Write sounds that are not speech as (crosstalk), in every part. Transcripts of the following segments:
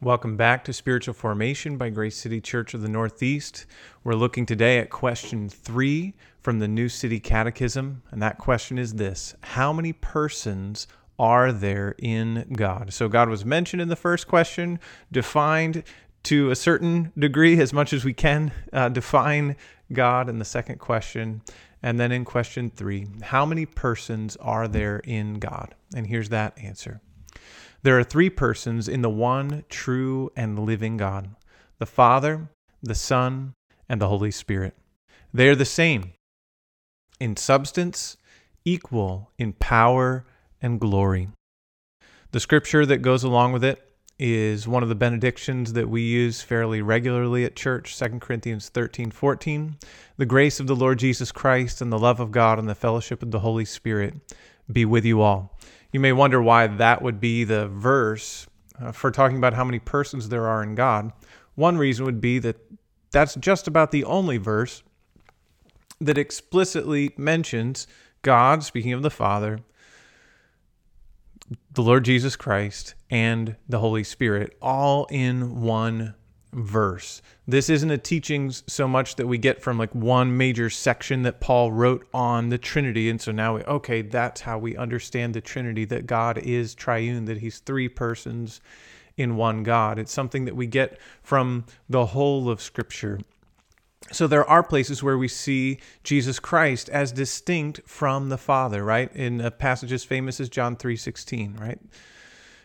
Welcome back to Spiritual Formation by Grace City Church of the Northeast. We're looking today at question three from the New City Catechism, and that question is this How many persons are there in God? So, God was mentioned in the first question, defined to a certain degree, as much as we can uh, define God in the second question. And then in question three, how many persons are there in God? And here's that answer. There are three persons in the one true and living God the Father, the Son, and the Holy Spirit. They are the same in substance, equal in power and glory. The scripture that goes along with it is one of the benedictions that we use fairly regularly at church 2 corinthians 13 14 the grace of the lord jesus christ and the love of god and the fellowship of the holy spirit be with you all you may wonder why that would be the verse uh, for talking about how many persons there are in God. One reason would be that that's just about the only verse that explicitly mentions God, speaking of the Father, the Lord Jesus Christ, and the Holy Spirit, all in one verse. This isn't a teaching so much that we get from like one major section that Paul wrote on the Trinity. And so now we, okay, that's how we understand the Trinity that God is triune, that he's three persons in one God. It's something that we get from the whole of Scripture. So there are places where we see Jesus Christ as distinct from the Father, right? In a passage as famous as John 3:16, right?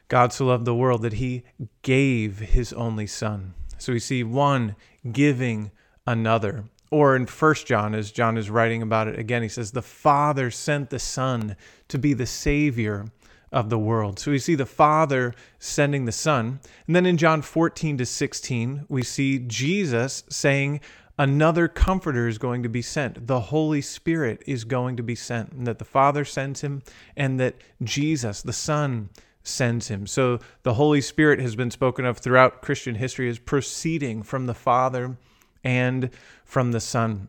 God so loved the world that he gave his only son. So we see one giving another. Or in First John, as John is writing about it again, he says, The Father sent the Son to be the Savior of the world. So we see the Father sending the Son. And then in John 14 to 16, we see Jesus saying, Another comforter is going to be sent. The Holy Spirit is going to be sent, and that the Father sends him, and that Jesus, the Son, sends him. So the Holy Spirit has been spoken of throughout Christian history as proceeding from the Father and from the Son.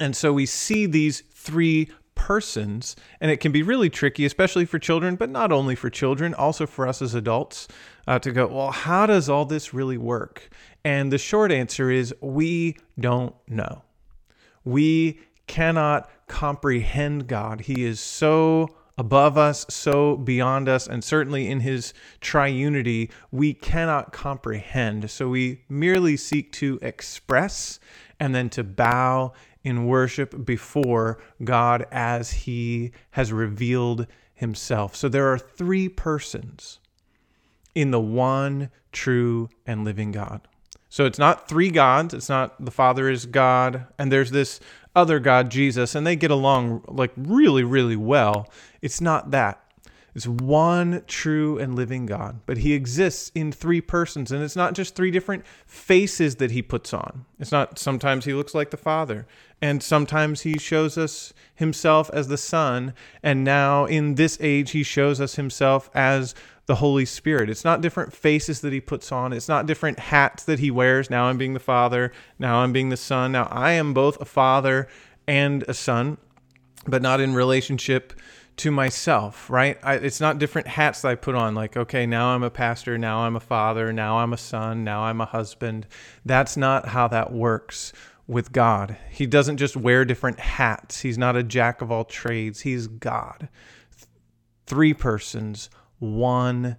And so we see these three persons, and it can be really tricky, especially for children, but not only for children, also for us as adults, uh, to go, well, how does all this really work? And the short answer is we don't know. We cannot comprehend God. He is so above us, so beyond us, and certainly in his triunity, we cannot comprehend. So we merely seek to express and then to bow in worship before God as he has revealed himself. So there are three persons in the one true and living God. So it's not three gods. It's not the Father is God, and there's this other God, Jesus, and they get along like really, really well. It's not that. It's one true and living God, but he exists in three persons, and it's not just three different faces that he puts on. It's not sometimes he looks like the Father, and sometimes he shows us himself as the Son, and now in this age he shows us himself as the Holy Spirit. It's not different faces that he puts on. It's not different hats that he wears. Now I'm being the Father. Now I'm being the Son. Now I am both a Father and a Son, but not in relationship to myself, right? I, it's not different hats that I put on, like, okay, now I'm a pastor, now I'm a father, now I'm a son, now I'm a husband. That's not how that works with God. He doesn't just wear different hats, He's not a jack of all trades, He's God. Three persons, one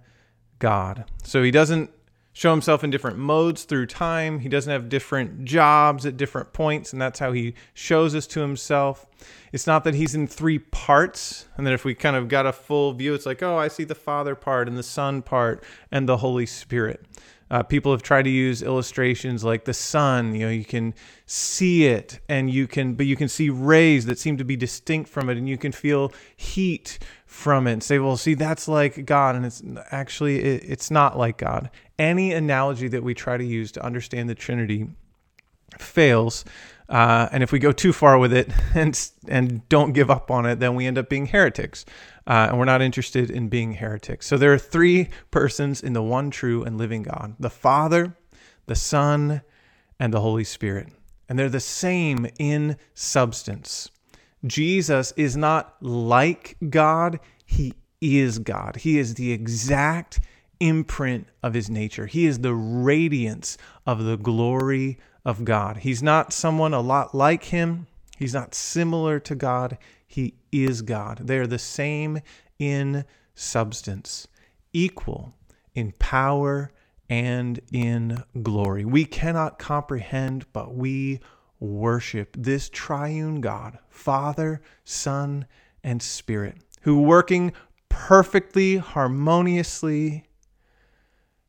God. So he doesn't show himself in different modes through time. He doesn't have different jobs at different points, and that's how he shows us to himself. It's not that he's in three parts, and that if we kind of got a full view, it's like, oh, I see the Father part and the Son part and the Holy Spirit. Uh, people have tried to use illustrations like the sun. You know, you can see it, and you can, but you can see rays that seem to be distinct from it, and you can feel heat from it. And say, well, see, that's like God, and it's actually it, it's not like God. Any analogy that we try to use to understand the Trinity fails. Uh, and if we go too far with it (laughs) and and don't give up on it, then we end up being heretics uh, and we're not interested in being heretics. So there are three persons in the one true and living God the Father, the Son, and the Holy Spirit. And they're the same in substance. Jesus is not like God, He is God. He is the exact imprint of his nature. He is the radiance of the glory of God. He's not someone a lot like him, he's not similar to God. He is God. They are the same in substance, equal in power and in glory. We cannot comprehend, but we worship this triune God, Father, Son, and Spirit, who working perfectly, harmoniously,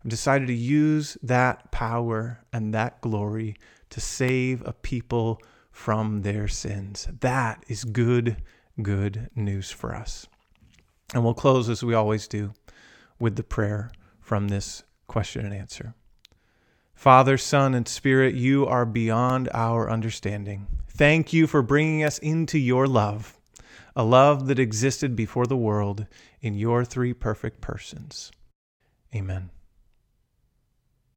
decided to use that power and that glory to save a people from their sins. That is good, good news for us. And we'll close as we always do with the prayer from this question and answer. Father, Son, and Spirit, you are beyond our understanding. Thank you for bringing us into your love, a love that existed before the world in your three perfect persons. Amen.